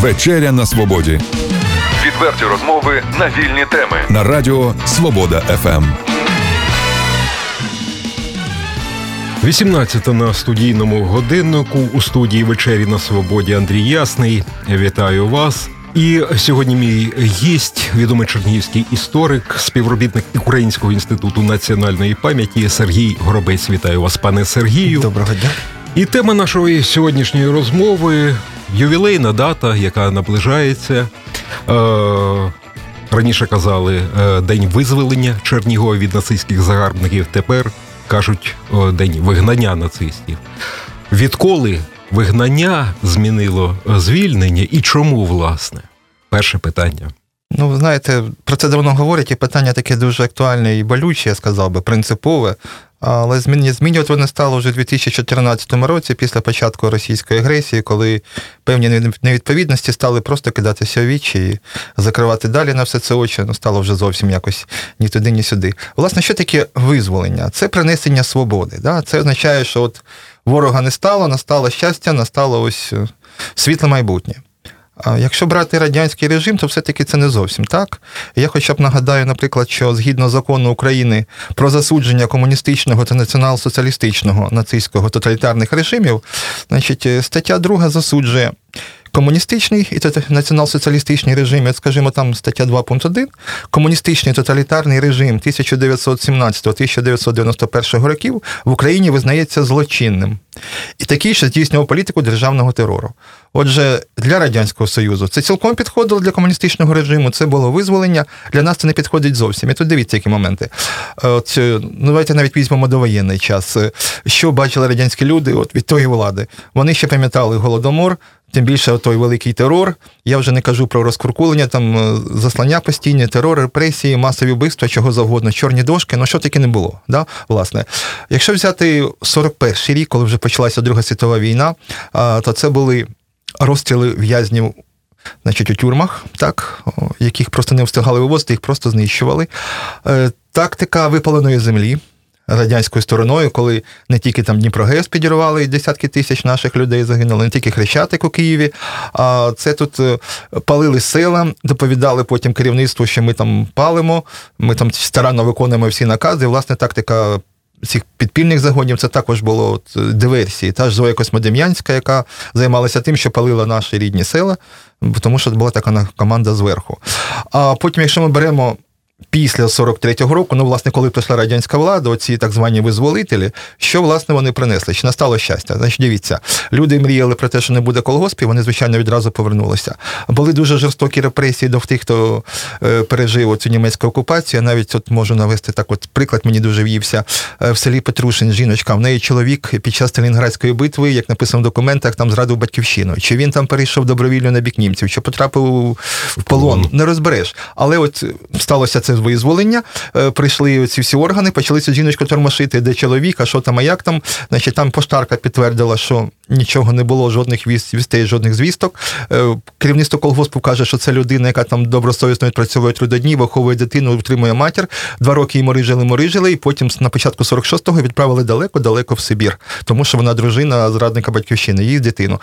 Вечеря на свободі Відверті розмови на вільні теми. на радіо Свобода. ФМ. 18 на студійному годиннику у студії вечері на свободі Андрій Ясний. Вітаю вас. І сьогодні мій гість, відомий чернігівський історик, співробітник Українського інституту національної пам'яті Сергій Горобець. Вітаю вас, пане Сергію. Доброго дня. І тема нашої сьогоднішньої розмови ювілейна дата, яка наближається. Е, раніше казали е, День визволення Чернігова від нацистських загарбників. Тепер кажуть е, День вигнання нацистів. Відколи вигнання змінило е, звільнення і чому, власне? Перше питання. Ну, ви знаєте, про це давно говорять, і питання таке дуже актуальне і болюче, я сказав би, принципове. Але змін- змінювати воно стало вже у 2014 році, після початку російської агресії, коли певні невідповідності стали просто кидатися у вічі і закривати далі на все це очі. Ну, стало вже зовсім якось ні туди, ні сюди. Власне, що таке визволення? Це принесення свободи. Да? Це означає, що от ворога не стало, настало щастя, настало ось е, світле майбутнє. Якщо брати радянський режим, то все-таки це не зовсім так. Я хоча б нагадаю, наприклад, що згідно закону України про засудження комуністичного та націонал-соціалістичного нацистського тоталітарних режимів, значить, е, стаття 2 засуджує комуністичний і націонал-соціалістичний режим, скажімо, там стаття 2 пункт 1, комуністичний тоталітарний режим 1917-1991 років в Україні визнається злочинним. І такий, що здійснював політику державного терору. Отже, для Радянського Союзу це цілком підходило для комуністичного режиму, це було визволення. Для нас це не підходить зовсім. І тут дивіться, які моменти. Е, От, е, ну, давайте навіть візьмемо довоєнний час. Е, Що бачили радянські люди от, від тої влади? Вони ще пам'ятали голодомор, тим більше той великий терор. Я вже не кажу про розкуркулення, там заслання постійні, терор, репресії, масові вбивства, чого завгодно, чорні дошки, ну що таки не було. Да? Власне, якщо взяти 41-й рік, коли вже почалася Друга світова війна, то це були розстріли в'язнів. Значить, у тюрмах, так, яких просто не встигали вивозити, їх просто знищували. Е, тактика випаленої землі радянською стороною, коли не тільки там Дніпрогес підірвали, і десятки тисяч наших людей загинули, не тільки Хрещатик у Києві, а це тут е, палили села, доповідали потім керівництву, що ми там палимо, ми там старанно виконуємо всі накази. І, Власне, тактика цих підпільних загонів це також було от, е, диверсії. Та ж Зоя Космодем'янська, яка займалася тим, що палила наші рідні села, тому що була така команда зверху. А потім, якщо ми беремо. Після 43-го року, ну, власне, коли прийшла радянська влада, оці так звані визволителі, що власне вони принесли? Чи настало щастя? Значить, дивіться, люди мріяли про те, що не буде колгоспів, вони, звичайно, відразу повернулися. Були дуже жорстокі репресії до тих, хто е, пережив цю німецьку окупацію. Я навіть от можу навести так, от приклад мені дуже в'ївся Е, в селі Петрушин. Жіночка, в неї чоловік під час Сталінградської битви, як написано в документах, там зрадив батьківщину. Чи він там перейшов добровільно на бік німців, чи потрапив в полон, не розбереш. Але от сталося це визволення. е, Прийшли ці всі органи, почали цю жіночку тормошити, де чоловік, а що там, а як там. Значить, там поштарка підтвердила, що нічого не було, жодних віст- вістей, жодних звісток. Е, Керівництво колгоспу каже, що це людина, яка там добросовісно відпрацьовує трудодні, виховує дитину, утримує матір. Два роки її морижили, морижили, і потім на початку 46-го відправили далеко-далеко в Сибір, тому що вона дружина зрадника батьківщини, її дитину.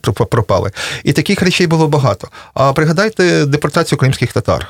Про- пропали. І таких речей було багато. А пригадайте депортацію кримських татар.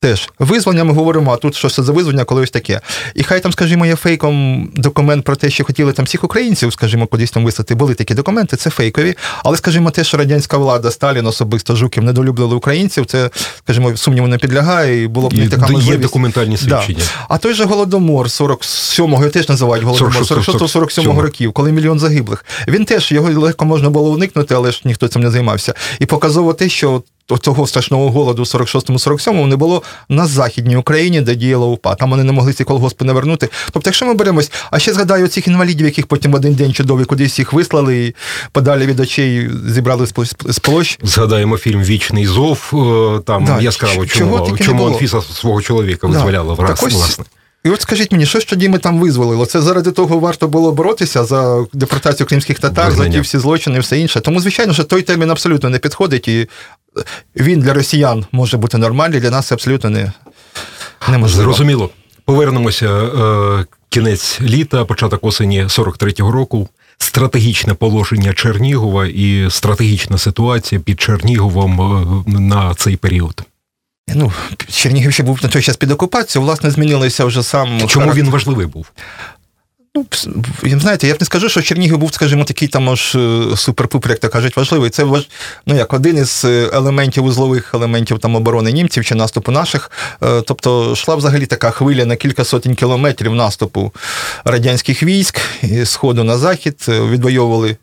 Теж визволення ми говоримо, а тут що це за визволення, коли ось таке. І хай там, скажімо, є фейком документ про те, що хотіли там всіх українців, скажімо, кудись там вислати. Були такі документи, це фейкові. Але, скажімо, те, що радянська влада, Сталін особисто Жуків недолюблили українців, це, скажімо, сумніву не підлягає, і було б не така є документальні свідчення. Да. А той же голодомор 47-го, його теж називають голодомор 46-го, 46-47 років, коли мільйон загиблих. Він теж його легко можна було уникнути, але ж ніхто цим не займався. І показово те, що цього страшного голоду в 46-47 не було на Західній Україні, де діяла УПА. Там вони не могли ці колгоспи навернути. Тобто, якщо ми беремось, а ще згадаю цих інвалідів, яких потім в один день чудовий кудись їх вислали і подалі від очей зібрали з площ- Згадаємо фільм Вічний зов. е, Там Да, яскраво чого чому, чому. Анфіса свого чоловіка Да. визволяла враз, ось, власне. І от скажіть мені, що ж тоді ми там визволили? Це заради того варто було боротися за депортацію кримських татар, Визнання. за ті всі злочини і все інше. Тому, звичайно, що той термін абсолютно не підходить, і він для росіян може бути нормальний, для нас абсолютно не, неможливо. Зрозуміло. Повернемося е, кінець літа, початок осені 43-го року. стратегічне положення Чернігова і стратегічна ситуація під Черніговом е, на цей період? Ну, Чернігів ще був на той час під окупацією, власне, змінилося вже сам. Чому характер. він важливий був? Ну, знаєте, я б не скажу, що Чернігів був, скажімо, такий там аж е, супер-пупер, як то кажуть, важливий. Це важ... ну, як один із е, елементів, узлових елементів там оборони німців чи наступу наших. Е, Тобто йшла взагалі така хвиля на кілька сотень кілометрів наступу радянських військ з сходу на захід, відвоювали.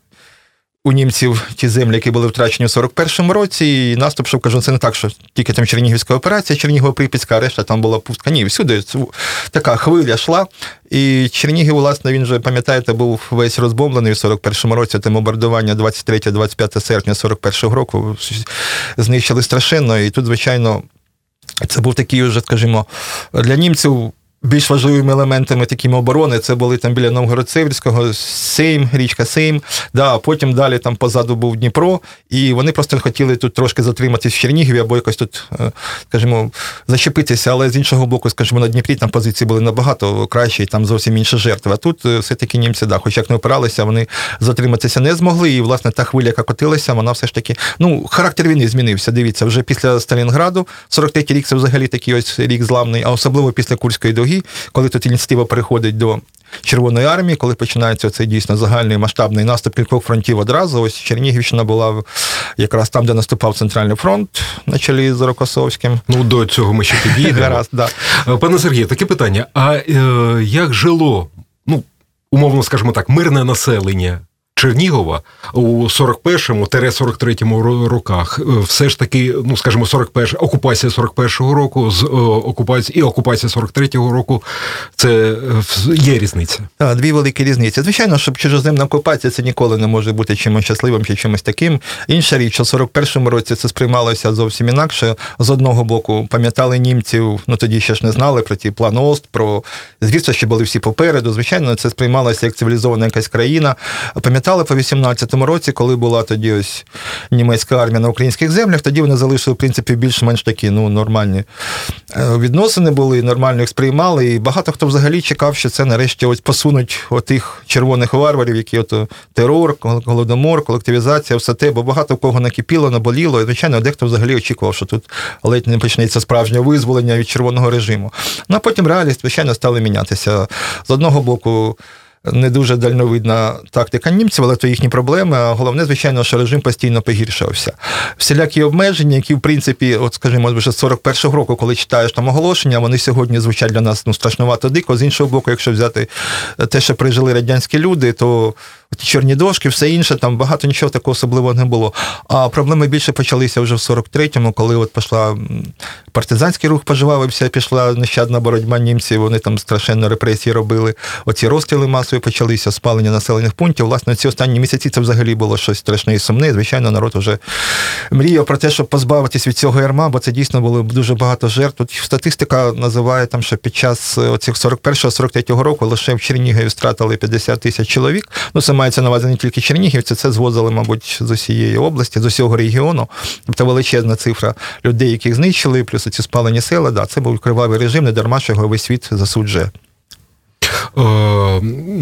У німців ті землі, які були втрачені у 41-му році, і наступ, що кажу, це не так, що тільки там Чернігівська операція, Чернігова-Прип'ятська, а решта там була пустка. Ні, всюди така хвиля йшла. І Чернігів, власне, він же, пам'ятаєте, був весь розбомблений у 41-му році. Те бомбардування 23-25 серпня 41-го року знищили страшенно. І тут, звичайно, це був такий уже, скажімо, для німців. Більш важливими елементами такими оборони це були там біля Новгород-Северського, Сейм, річка Сейм. Да, потім далі там позаду був Дніпро, і вони просто хотіли тут трошки затриматись в Чернігові або якось тут, е, скажімо, зачепитися. Але з іншого боку, скажімо, на Дніпрі там позиції були набагато кращі, і там зовсім інші жертви. А тут е, все-таки німці, да, хоч як не опиралися, вони затриматися не змогли. І, власне, та хвиля, яка котилася, вона все ж таки. Ну, характер війни змінився. Дивіться, вже після Сталінграду, 43-й рік це взагалі такий ось рік зламний, а особливо після Курської доги, коли тут ініціатива переходить до Червоної армії, коли починається цей дійсно загальний масштабний наступ кількох фронтів одразу. Ось Чернігівщина була якраз там, де наступав Центральний фронт на чолі з Рокосовським. Ну, до цього ми ще підійдемо. Да. Е, Пане Сергію, таке питання: а е, як жило, ну, умовно скажімо так, мирне населення Чернігова у 41-43 ро- роках? Е, Все ж таки, ну, скажімо, 41, окупація 41-го року з е, окупації і окупація 43-го року це е, є різниця. Так, дві великі різниці. Звичайно, щоб чужоземна окупація це ніколи не може бути чимось щасливим чи чимось таким. Інша річ, що в 41-му році це сприймалося зовсім інакше. З одного боку, пам'ятали німців, ну тоді ще ж не знали про ті план Ост, про звісно, що були всі попереду. Звичайно, це сприймалося як цивілізована якась країна. Пам'ятали по 18-му році, коли була тоді ось німецька армія на українських землях, тоді вони залишили, в принципі, більш-менш такі ну, нормальні е, відносини були, нормально їх сприймали. І багато хто взагалі чекав, що це нарешті ось посунуть отих червоних варварів, які от терор, голодомор, колективізація, все те, бо багато кого накипіло, наболіло. І, звичайно, дехто взагалі очікував, що тут ледь не почнеться справжнє визволення від червоного режиму. Ну а потім реалість, звичайно, стали мінятися. З одного боку. Не дуже дальновидна тактика німців, але то їхні проблеми. А головне, звичайно, що режим постійно погіршувався. Всілякі обмеження, які, в принципі, от скажімо, вже з 41-го року, коли читаєш там оголошення, вони сьогодні звучать для нас ну, страшнувато дико. З іншого боку, якщо взяти те, що прижили радянські люди, то чорні дошки, все інше, там багато нічого такого особливого не було. А проблеми більше почалися вже в 43-му, коли от пішла партизанський рух поживавився, пішла нещадна боротьба німців, вони там страшенно репресії робили. Оці розстріли масові почалися, спалення населених пунктів. Власне, ці останні місяці це взагалі було щось страшне і сумне. Звичайно, народ вже мріяв про те, щоб позбавитись від цього ярма, бо це дійсно було дуже багато жертв. Тут статистика називає там, що під час оцих 41-43 року лише в Чернігові стратили 50 тисяч чоловік. Ну, це мається на увазі не тільки чернігівці, це звозили, мабуть, з усієї області, з усього регіону. Тобто величезна цифра людей, яких знищили, плюс ці спалені села. Да, це був кривавий режим, не дарма, що його весь світ засуджує. Е,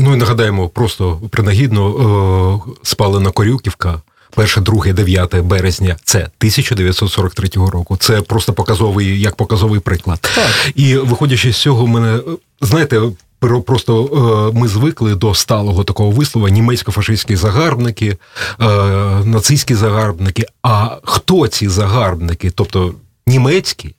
ну і нагадаємо, просто принагідно е, спалена Корюківка. 1, 2, 9 березня це 1943 року. Це просто показовий, як показовий приклад. Так. І виходячи з цього, мене знаєте, просто е, ми звикли до сталого такого вислова німецько-фашистські загарбники, е, нацистські загарбники. А хто ці загарбники? Тобто німецькі?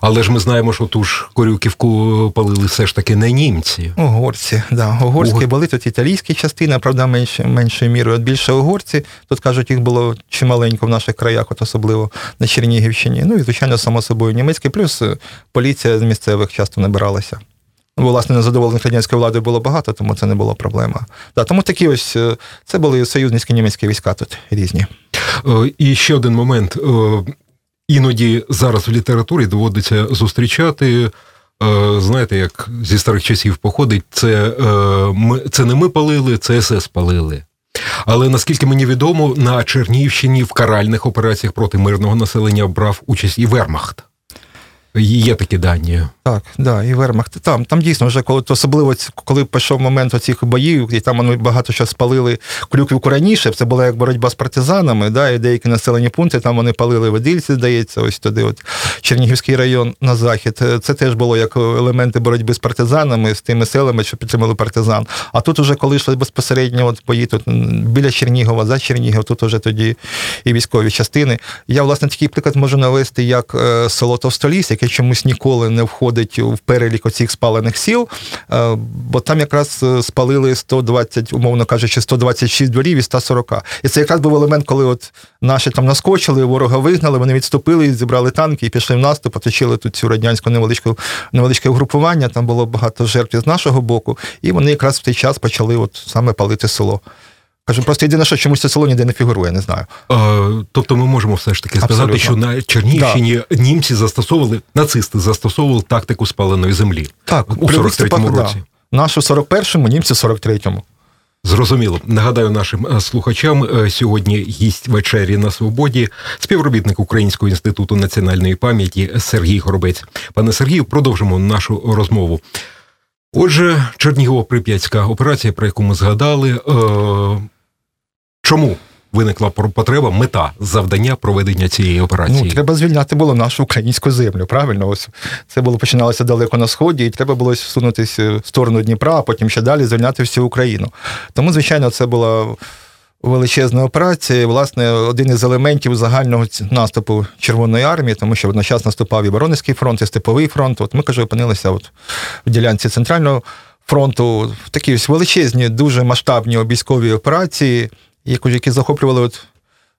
Але ж ми знаємо, що ту ж Корюківку палили все ж таки не німці. Угорці, да. Угорські Угор- були тут італійські частини, правда, менш, меншою мірою. От більше угорці. Тут кажуть, їх було чималенько в наших краях, от особливо на Чернігівщині. Ну і, звичайно, само собою німецький, плюс е, поліція з місцевих часто набиралася. Ну, власне, незадоволених радянською владою було багато, тому це не була проблема. Да, тому такі ось е, це були союзницькі німецькі війська тут різні. Е, І ще один момент. Е, Іноді зараз в літературі доводиться зустрічати. Знаєте, як зі старих часів походить, це, це не ми палили, це СС палили. Але наскільки мені відомо, на Чернігівщині в каральних операціях проти мирного населення брав участь і Вермахт. Є такі дані. Так, да, і Вермахт. Там, там дійсно вже коли особливо коли пішов момент оцих боїв, і там вони багато що спалили Клюквівку раніше. Це була як боротьба з партизанами, да, і деякі населені пункти. Там вони палили Ведильці, здається, ось туди, от Чернігівський район на захід. Це теж було як елементи боротьби з партизанами, з тими селами, що підтримали партизан. А тут уже коли йшли безпосередньо от бої тут біля Чернігова, за Чернігів, тут уже тоді і військові частини. Я, власне, такий приклад можу навести, як е, село Товстоліс, яке чомусь ніколи не входить в перелік оцих спалених сіл, е, бо там якраз е, спалили 120, умовно кажучи, 126 дворів із 140. І це якраз був елемент, коли от наші там наскочили, ворога вигнали, вони відступили, зібрали танки і пішли в наступ, оточили тут цю радянську невеличку невеличке угрупування. Там було багато жертв з нашого боку, і вони якраз в той час почали от саме палити село. Кажу, просто єдине, що чомусь це село ніде не фігурує, не знаю. Е, Тобто ми можемо все ж таки сказати, Абсолютно. що на Чернігівщині німці застосовували, нацисти застосовували тактику спаленої землі. Так, у при 43-му відступах, році. Да. Наші в 41-му, німці в 43-му. Зрозуміло. Нагадаю нашим е, слухачам, е, сьогодні гість вечері на свободі, співробітник Українського інституту національної пам'яті Сергій Горобець. Пане Сергію, продовжимо нашу розмову. Отже, Чернігово-Прип'ятська операція, про яку ми згадали. Е, чому виникла потреба, мета завдання проведення цієї операції? Ну, треба звільняти було нашу українську землю, правильно? Ось це було починалося далеко на сході, і треба було всунутися в сторону Дніпра, а потім ще далі звільняти всю Україну. Тому, звичайно, це була величезна операція. Власне, один із елементів загального наступу Червоної армії, тому що одночасно наступав і Воронезький фронт, і Степовий фронт. От ми кажу, опинилися от в ділянці центрального фронту такі ось величезні, дуже масштабні військові операції, які, захоплювали от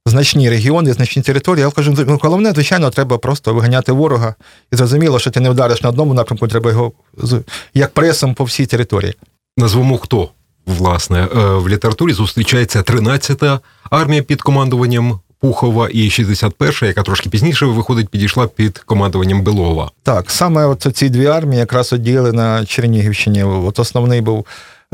значні регіони, значні території. Я кажу, ну, головне, звичайно, треба просто виганяти ворога. І зрозуміло, що ти не вдариш на одному напрямку, треба його як пресом по всій території. Назвемо хто. Власне, Е, в літературі зустрічається 13-та армія під командуванням Пухова і 61-ша, яка трошки пізніше виходить, підійшла під командуванням Белова. Так, саме от ці дві армії якраз от діяли на Чернігівщині. От основний був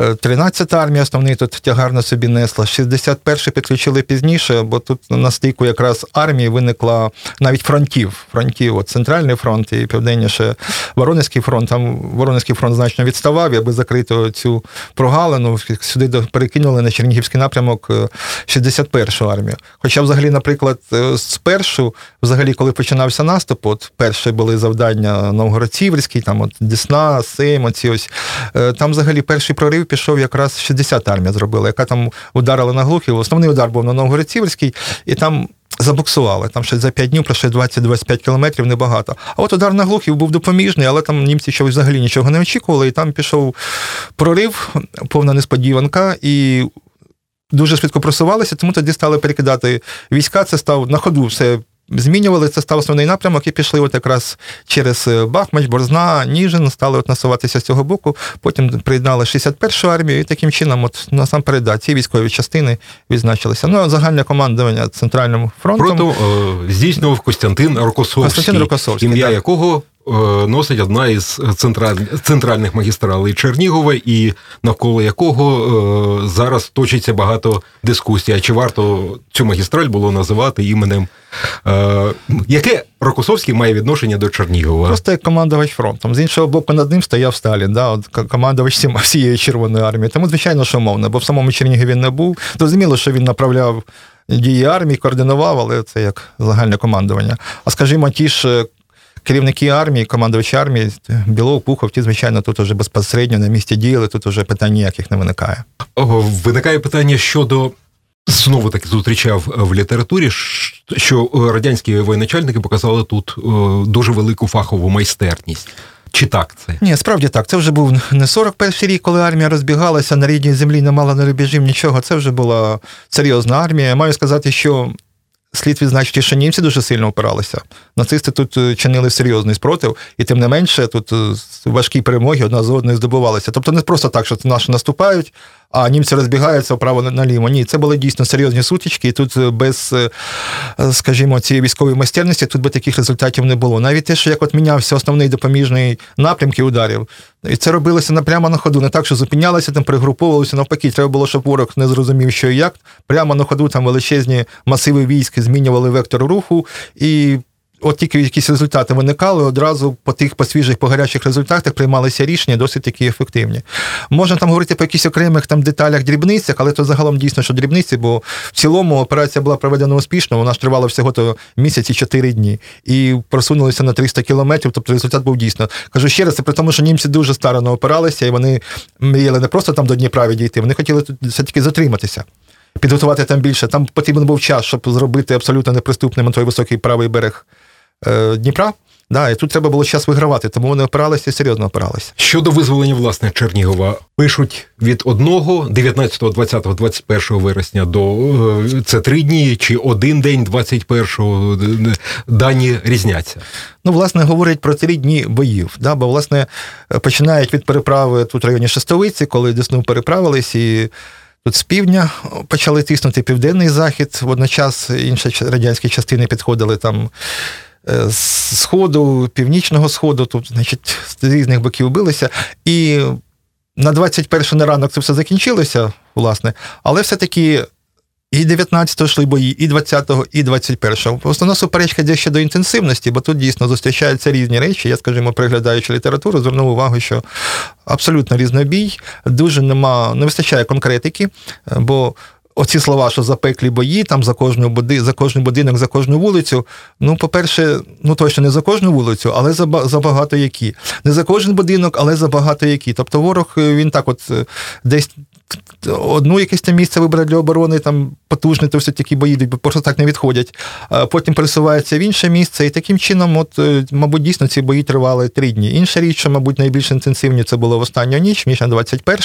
13-та армія, основний тут тягар собі несла. 61-й підключили пізніше, бо тут на стику якраз армії виникла навіть фронтів. Фронтів, от центральний фронт і південніше Воронезький фронт. Там Воронезький фронт значно відставав, аби закрити цю прогалину, сюди перекинули на Чернігівський напрямок е, 61-шу армію. Хоча, взагалі, наприклад, е, спершу, взагалі, коли починався наступ, от перші були завдання Новгород-Сіверський, там от Десна, Сейм, оці ось. е, Там взагалі перший прорив пішов якраз 60-та армія зробила, яка там ударила на Глухів. Основний удар був на Новгород-Сіверський, і там. Забуксували, там ще за 5 днів пройшли 20-25 кілометрів, небагато. А от удар на Глухів був допоміжний, але там німці чогось взагалі нічого не очікували, і там пішов прорив, повна несподіванка, і дуже швидко просувалися, тому тоді стали перекидати війська. Це став на ходу все. Змінювали, це став основний напрямок, і пішли от якраз через е, Бахмач, Борзна, Ніжин, стали от насуватися з цього боку. Потім приєднали 61-шу армію, і таким чином, от насамперед, да, ці військові частини відзначилися. Ну, а загальне командування Центральним фронтом. Проту, е, здійснював Костянтин Рокосовський, Костянтин Рокосовський, ім'я так. якого носить одна із централь... центральних магістралей Чернігова, і навколо якого е, зараз точиться багато дискусій. А чи варто цю магістраль було називати іменем? Е, яке Рокосовський має відношення до Чернігова? Просто як командувач фронтом. З іншого боку, над ним стояв Сталін, да, от командувач всієї Червоної армії. Тому, звичайно, що мовно, бо в самому Чернігові не був. Зрозуміло, що він направляв дії армії, координував, але це як загальне командування. А скажімо, ті ж. Керівники армії, командувачі армії, Білов, Пухов, ті, звичайно, тут уже безпосередньо на місці діяли, тут уже питань ніяких не виникає. Виникає питання щодо. Знову таки зустрічав в літературі, що е, радянські воєначальники показали тут е, дуже велику фахову майстерність. Чи так це? Ні, справді так. Це вже був не 41-й рік, коли армія розбігалася на рідній землі, не мала на рубежів нічого. Це вже була серйозна армія. Маю сказати, що слід відзначити, що німці дуже сильно опиралися. Нацисти тут е, чинили серйозний спротив, і тим не менше тут е, важкі перемоги одна з одної здобувалися. Тобто не просто так, що наші наступають, а німці розбігаються вправо наліво. Ні, це були дійсно серйозні сутички, і тут е, без, е, скажімо, цієї військової майстерності тут би таких результатів не було. Навіть те, що як от мінявся основний допоміжний напрямки ударів, і це робилося прямо на ходу, не так, що зупинялися, там пригруповувалися. Навпаки, треба було, щоб ворог не зрозумів, що і як. Прямо на ходу там величезні масиви військ змінювали вектор руху і от тільки якісь результати виникали, одразу по тих по свіжих, по гарячих результатах приймалися рішення досить такі ефективні. Можна там говорити про якісь окремих там деталях, дрібницях, але то загалом дійсно, що дрібниці, бо в цілому операція була проведена успішно, вона ж тривала всього то місяць і дні. І просунулися на 300 кілометрів, тобто результат був дійсно. Кажу ще раз, це при тому, що німці дуже старано опиралися, і вони мріяли не просто там до Дніпра відійти, вони хотіли тут все-таки затриматися. Підготувати там більше. Там потрібен був час, щоб зробити абсолютно неприступним той високий правий берег Дніпра. Да, і тут треба було час вигравати, тому вони опиралися і серйозно опиралися. Щодо визволення власне Чернігова, пишуть від 1, 19, 20, 21 вересня до е, це три дні чи один день 21 дані різняться. Ну, власне, говорять про три дні боїв. Да, бо, власне, починають від переправи тут в районі Шестовиці, коли Десну переправились і. Тут з півдня почали тиснути південний захід, водночас інші радянські частини підходили там е, з сходу, північного сходу, тут, значить, з різних боків билися. І на 21 на ранок це все закінчилося, власне, але все-таки. І 19-го йшли бої, і 20-го, і 21-го. Основна суперечка йде ще до інтенсивності, бо тут дійсно зустрічаються різні речі. Я, скажімо, приглядаючи літературу, звернув увагу, що абсолютно різнобій, дуже нема, не вистачає конкретики, бо оці слова, що запеклі бої, там за кожну буди, за кожний будинок, за кожну вулицю. Ну, по-перше, ну точно не за кожну вулицю, але за за багато які. Не за кожен будинок, але за багато які. Тобто ворог він так, от десь одну якесь там місце вибрати для оборони, там потужне, то все такі бої просто так не відходять. Потім пересуваються в інше місце, і таким чином, от, е, мабуть, дійсно ці бої тривали три дні. Інша річ, що, мабуть, найбільш інтенсивні це було в останню ніч, ніж на 21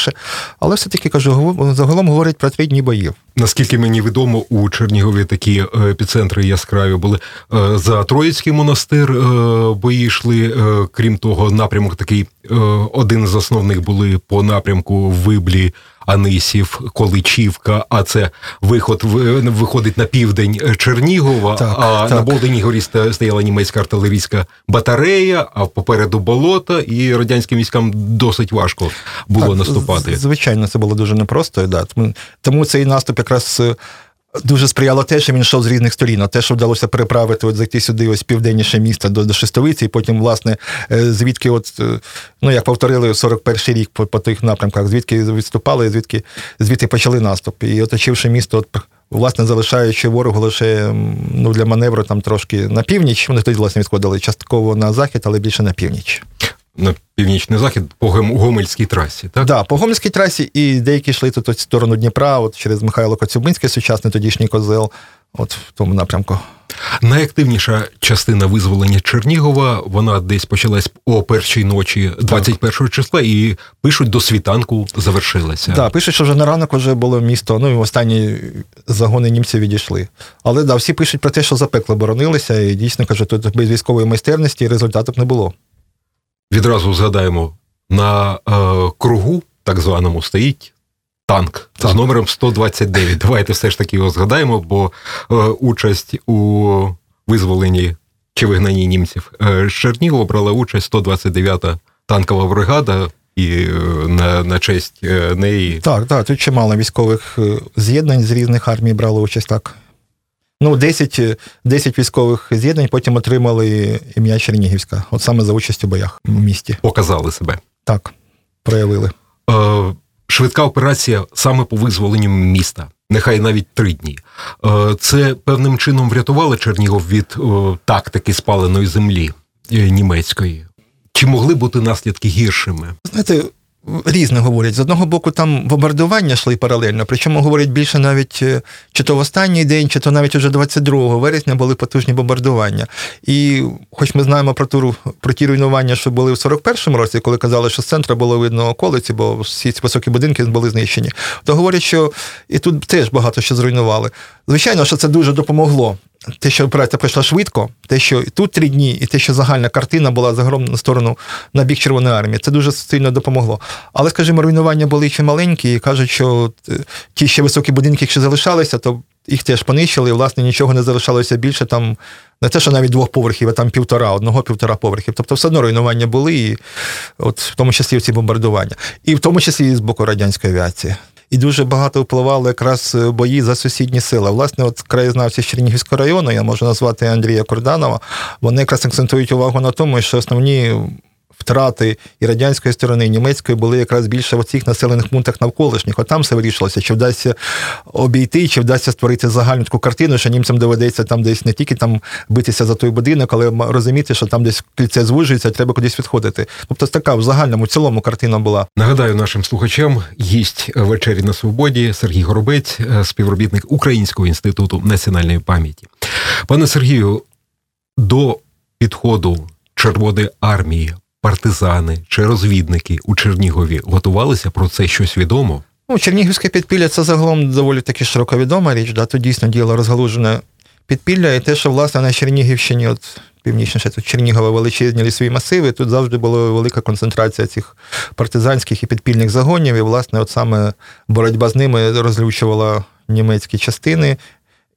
але все-таки кажу, загалом говорять про три дні боїв. Наскільки мені відомо, у Чернігові такі е, епіцентри яскраві були е, за Троїцький монастир. Бої йшли. Крім того, напрямок такий один з основних були по напрямку Виблі. Анисів, Количівка, а це виход виходить на південь Чернігова, так, а так. на Болдені горі стояла німецька артилерійська батарея, а попереду болота, і радянським військам досить важко було так, наступати. Звичайно, це було дуже непросто. Да. Тому цей наступ якраз Дуже сприяло те, що він йшов з різних сторін. А те, що вдалося переправити, от зайти сюди, ось південніше місто до, до Шестовиці, і потім, власне, е, звідки, от, е, ну як повторили 41-й рік по, по тих напрямках, звідки відступали, звідки звідти почали наступ. І оточивши місто, от, власне, залишаючи ворогу лише ну, для маневру там трошки на північ, вони тоді, власне, відходили частково на захід, але більше на північ на північний захід по Гомельській трасі, так? Да, по Гомельській трасі, і деякі йшли тут в сторону Дніпра, от через Михайло Коцюбинське, сучасний тодішній козел, от в тому напрямку. Найактивніша частина визволення Чернігова, вона десь почалась о першій ночі 21 так. числа, і пишуть, до світанку завершилася. Так, пишуть, що вже на ранок вже було місто, ну і останні загони німців відійшли. Але да, всі пишуть про те, що запекло боронилися, і дійсно кажуть, тут без військової майстерності результатів не було відразу згадаємо, на е, кругу, так званому, стоїть танк так. з номером 129. Давайте все ж таки його згадаємо, бо е, участь у визволенні чи вигнанні німців е, з Чернігова брала участь 129-та танкова бригада. І е, на на честь е, неї. Так, так, тут чимало військових е, з'єднань з різних армій брали участь так. Ну, 10 10 військових з'єднань потім отримали ім'я Чернігівська, от саме за участь у боях в місті. Показали себе. Так, проявили. Е, Швидка операція саме по визволенню міста. Нехай навіть три дні. Е, Це певним чином врятувало Чернігов від е, тактики спаленої землі е, німецької. Чи могли бути наслідки гіршими? Знаєте, різне говорять. З одного боку, там бомбардування йшли паралельно, причому говорять більше навіть е, чи то в останній день, чи то навіть уже 22 вересня були потужні бомбардування. І хоч ми знаємо про ту, про ті руйнування, що були в 41-му році, коли казали, що з центру було видно околиці, бо всі ці високі будинки були знищені, то говорять, що і тут теж багато що зруйнували. Звичайно, що це дуже допомогло те, що операція пройшла швидко, те, що тут три дні, і те, що загальна картина була загалом на сторону на бік Червоної армії, це дуже сильно допомогло. Але, скажімо, руйнування були ще маленькі, і кажуть, що е, ті ще високі будинки, якщо залишалися, то їх теж понищили, і, власне, нічого не залишалося більше там. Не те, що навіть двох поверхів, а там півтора, одного-півтора поверхів. Тобто все одно руйнування були, і от в тому числі ці бомбардування. І в тому числі і з боку радянської авіації. І дуже багато впливали якраз бої за сусідні сили. Власне, от краєзнавці з Чернігівського району, я можу назвати Андрія Корданова, вони якраз акцентують увагу на тому, що основні втрати і радянської сторони, і німецької були якраз більше в цих населених пунктах навколишніх. От там все вирішилося, чи вдасться обійти, чи вдасться створити загальну таку картину, що німцям доведеться там десь не тільки там битися за той будинок, але розуміти, що там десь кільце звужується, треба кудись відходити. Тобто така в загальному в цілому картина була. Нагадаю нашим слухачам, гість вечері на свободі Сергій Горобець, е, співробітник Українського інституту національної пам'яті. Пане Сергію, до підходу Червоної армії партизани чи розвідники у Чернігові готувалися про це щось відомо? Ну, Чернігівське підпілля це загалом доволі таки широко відома річ. Да? Тут дійсно діло розгалужене підпілля, і те, що власне на Чернігівщині, от північніше тут Чернігова величезні лісові масиви, тут завжди була велика концентрація цих партизанських і підпільних загонів. І, власне, от саме боротьба з ними розлючувала німецькі частини.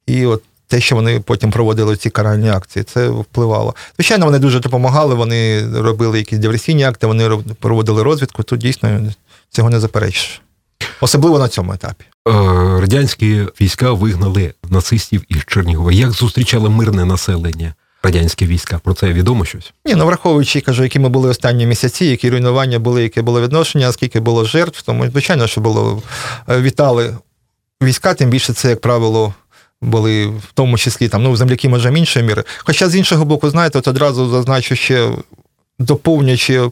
І от те, що вони потім проводили ці каральні акції, це впливало. Звичайно, вони дуже допомагали, вони робили якісь диверсійні акти, вони проводили розвідку. Тут дійсно цього не заперечиш. Особливо на цьому етапі. Е, радянські війська вигнали нацистів із Чернігова. Як зустрічали мирне населення? Радянські війська про це відомо щось? Ні, ну враховуючи, кажу, які ми були останні місяці, які руйнування були, яке було відношення, скільки було жертв, тому звичайно, що було е, вітали війська, тим більше це, як правило, були в тому числі там, ну, земляки, може, іншої міри. Хоча з іншого боку, знаєте, от одразу зазначу ще доповнюючи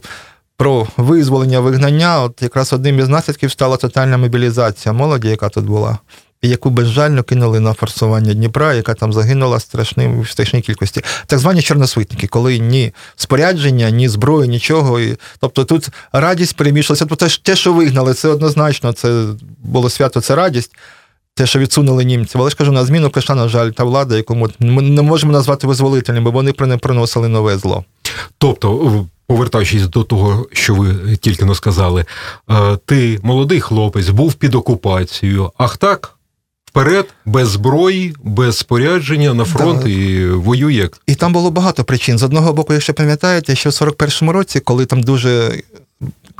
про визволення вигнання, от якраз одним із наслідків стала тотальна мобілізація молоді, яка тут була, і яку безжально кинули на форсування Дніпра, яка там загинула страшним, в страшній кількості. Так звані чорносвитники, коли ні спорядження, ні зброї, нічого. І, Тобто тут радість перемішалася. Тобто те, що вигнали, це однозначно, це було свято, це радість те, що відсунули німці. Але ж кажу, на зміну прийшла, на жаль, та влада, яку ми не можемо назвати визволителем, бо вони приносили нове зло. Тобто, повертаючись до того, що ви тільки но сказали, е, ти молодий хлопець, був під окупацією, ах так? Вперед, без зброї, без спорядження на фронт да. і воює. І там було багато причин. З одного боку, якщо пам'ятаєте, що в 41-му році, коли там дуже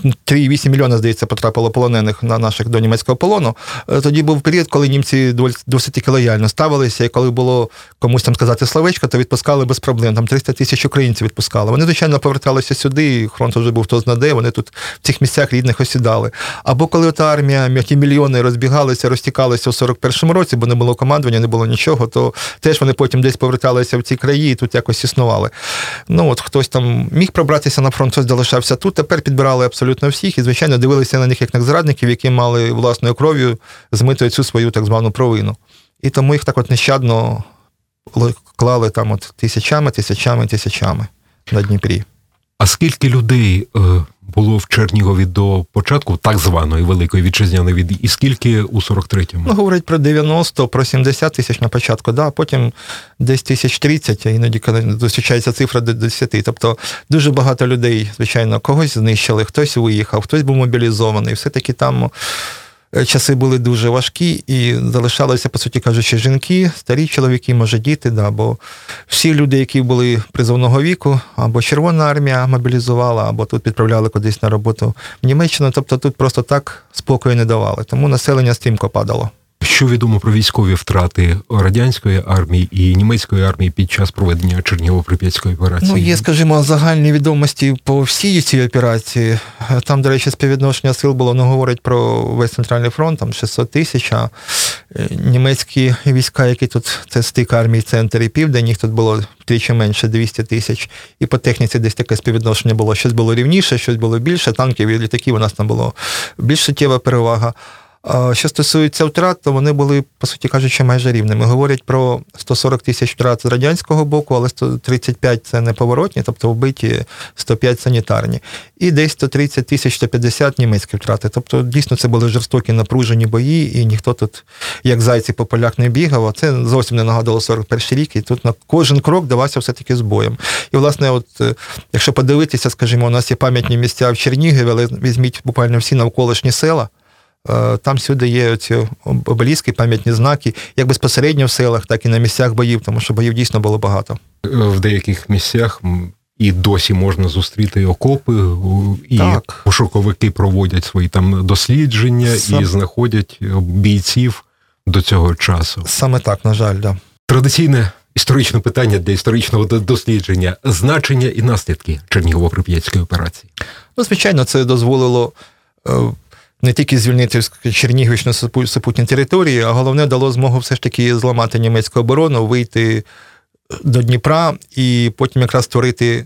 3,8 мільйона, здається, потрапило полонених на наших до німецького полону. Е, тоді був період, коли німці досить лояльно ставилися, і коли було комусь там сказати словечко, то відпускали без проблем. Там 300 тисяч українців відпускали. Вони, звичайно, поверталися сюди, і фронт вже був хто знаде, вони тут в цих місцях рідних осідали. Або коли та армія, ті мільйони розбігалися, розтікалися у 41-му році, бо не було командування, не було нічого, то теж вони потім десь поверталися в ці краї і тут якось існували. Ну от хтось там міг пробратися на фронт, хтось залишався тут. Тепер підбирали абсолютно абсолютно всіх, і, звичайно, дивилися на них як на зрадників, які мали власною кров'ю змити цю свою так звану провину. І тому їх так от нещадно клали там от тисячами, тисячами, тисячами на Дніпрі. А скільки людей е, було в Чернігові до початку так званої великої вітчизняної війни, і скільки у 43-му? Ну, говорять про 90, про 70 тисяч на початку, да, потім десь тисяч 30, а іноді зустрічається цифра до 10. Тобто дуже багато людей, звичайно, когось знищили, хтось виїхав, хтось був мобілізований. Все-таки там часи були дуже важкі і залишалися, по суті кажучи, жінки, старі чоловіки, може, діти, да, бо всі люди, які були призовного віку, або Червона армія мобілізувала, або тут підправляли кудись на роботу в Німеччину. Тобто тут просто так спокою не давали. Тому населення стрімко падало. Що відомо про військові втрати радянської армії і німецької армії під час проведення Чернігово-Прип'ятської операції? Ну, є, скажімо, загальні відомості по всій цій операції. Там, до речі, співвідношення сил було, ну, говорить про весь центральний фронт, там 600 тисяч. А е, німецькі війська, які тут це стик армії, центр і південь, їх тут було втричі менше 200 тисяч. І по техніці десь таке співвідношення було. Щось було рівніше, щось було більше. Танків і літаків у нас там було більш суттєва перевага. Що стосується втрат, то вони були, по суті кажучи, майже рівними. Говорять про 140 тисяч втрат з радянського боку, але 135 це неповоротні, тобто вбиті 105 санітарні. І десь 130 тисяч 150 німецькі втрати. Тобто, дійсно, це були жорстокі напружені бої, і ніхто тут, як зайці по полях, не бігав. А це зовсім не нагадало 41 рік, і тут на кожен крок давався все-таки з боєм. І, власне, от, е, якщо подивитися, скажімо, у нас є пам'ятні місця в Чернігові, але візьміть буквально всі навколишні села. Е, там всюди є ці обеліски, пам'ятні знаки, як безпосередньо в селах, так і на місцях боїв, тому що боїв дійсно було багато. В деяких місцях і досі можна зустріти окопи, і Так. пошуковики проводять свої там дослідження Сам- і знаходять бійців до цього часу. Саме так, на жаль, да. Традиційне історичне питання для історичного дослідження значення і наслідки Чернігово-Прип'ятської операції. Ну, звичайно, це дозволило е, не тільки звільнити Чернігівщину супу- супутні території, а головне дало змогу все ж таки зламати німецьку оборону, вийти до Дніпра і потім якраз створити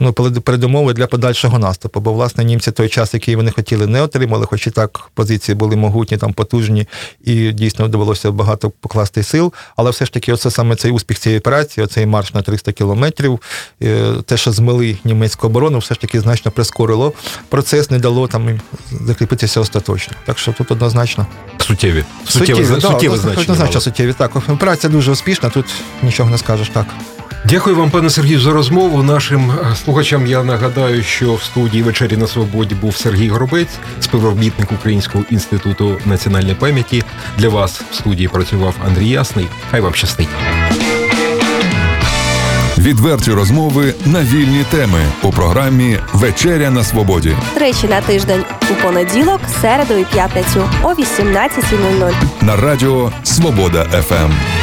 ну, перед- передумови для подальшого наступу. Бо, власне, німці той час, який вони хотіли, не отримали, хоч і так позиції були могутні, там потужні, і дійсно довелося багато покласти сил. Але все ж таки, оце саме цей успіх цієї операції, оцей марш на 300 кілометрів, е, те, що змили німецьку оборону, все ж таки значно прискорило процес, не дало там закріпитися остаточно. Так що тут однозначно. Суттєві. Суттєве, да, суттєве однозначно значення. однозначно суттєві. Так, операція дуже успішна, тут нічого не скажеш так. Дякую вам, пане Сергію, за розмову. Нашим е, слухачам я нагадаю, що в студії вечері на свободі був Сергій Горобець, співробітник Українського інституту національної пам'яті. Для вас в студії працював Андрій Ясний. Хай вам щастить. Відверті розмови на вільні теми у програмі Вечеря на свободі. Тричі на тиждень у понеділок, середу і п'ятницю о 18.00. на радіо Свобода ФМ.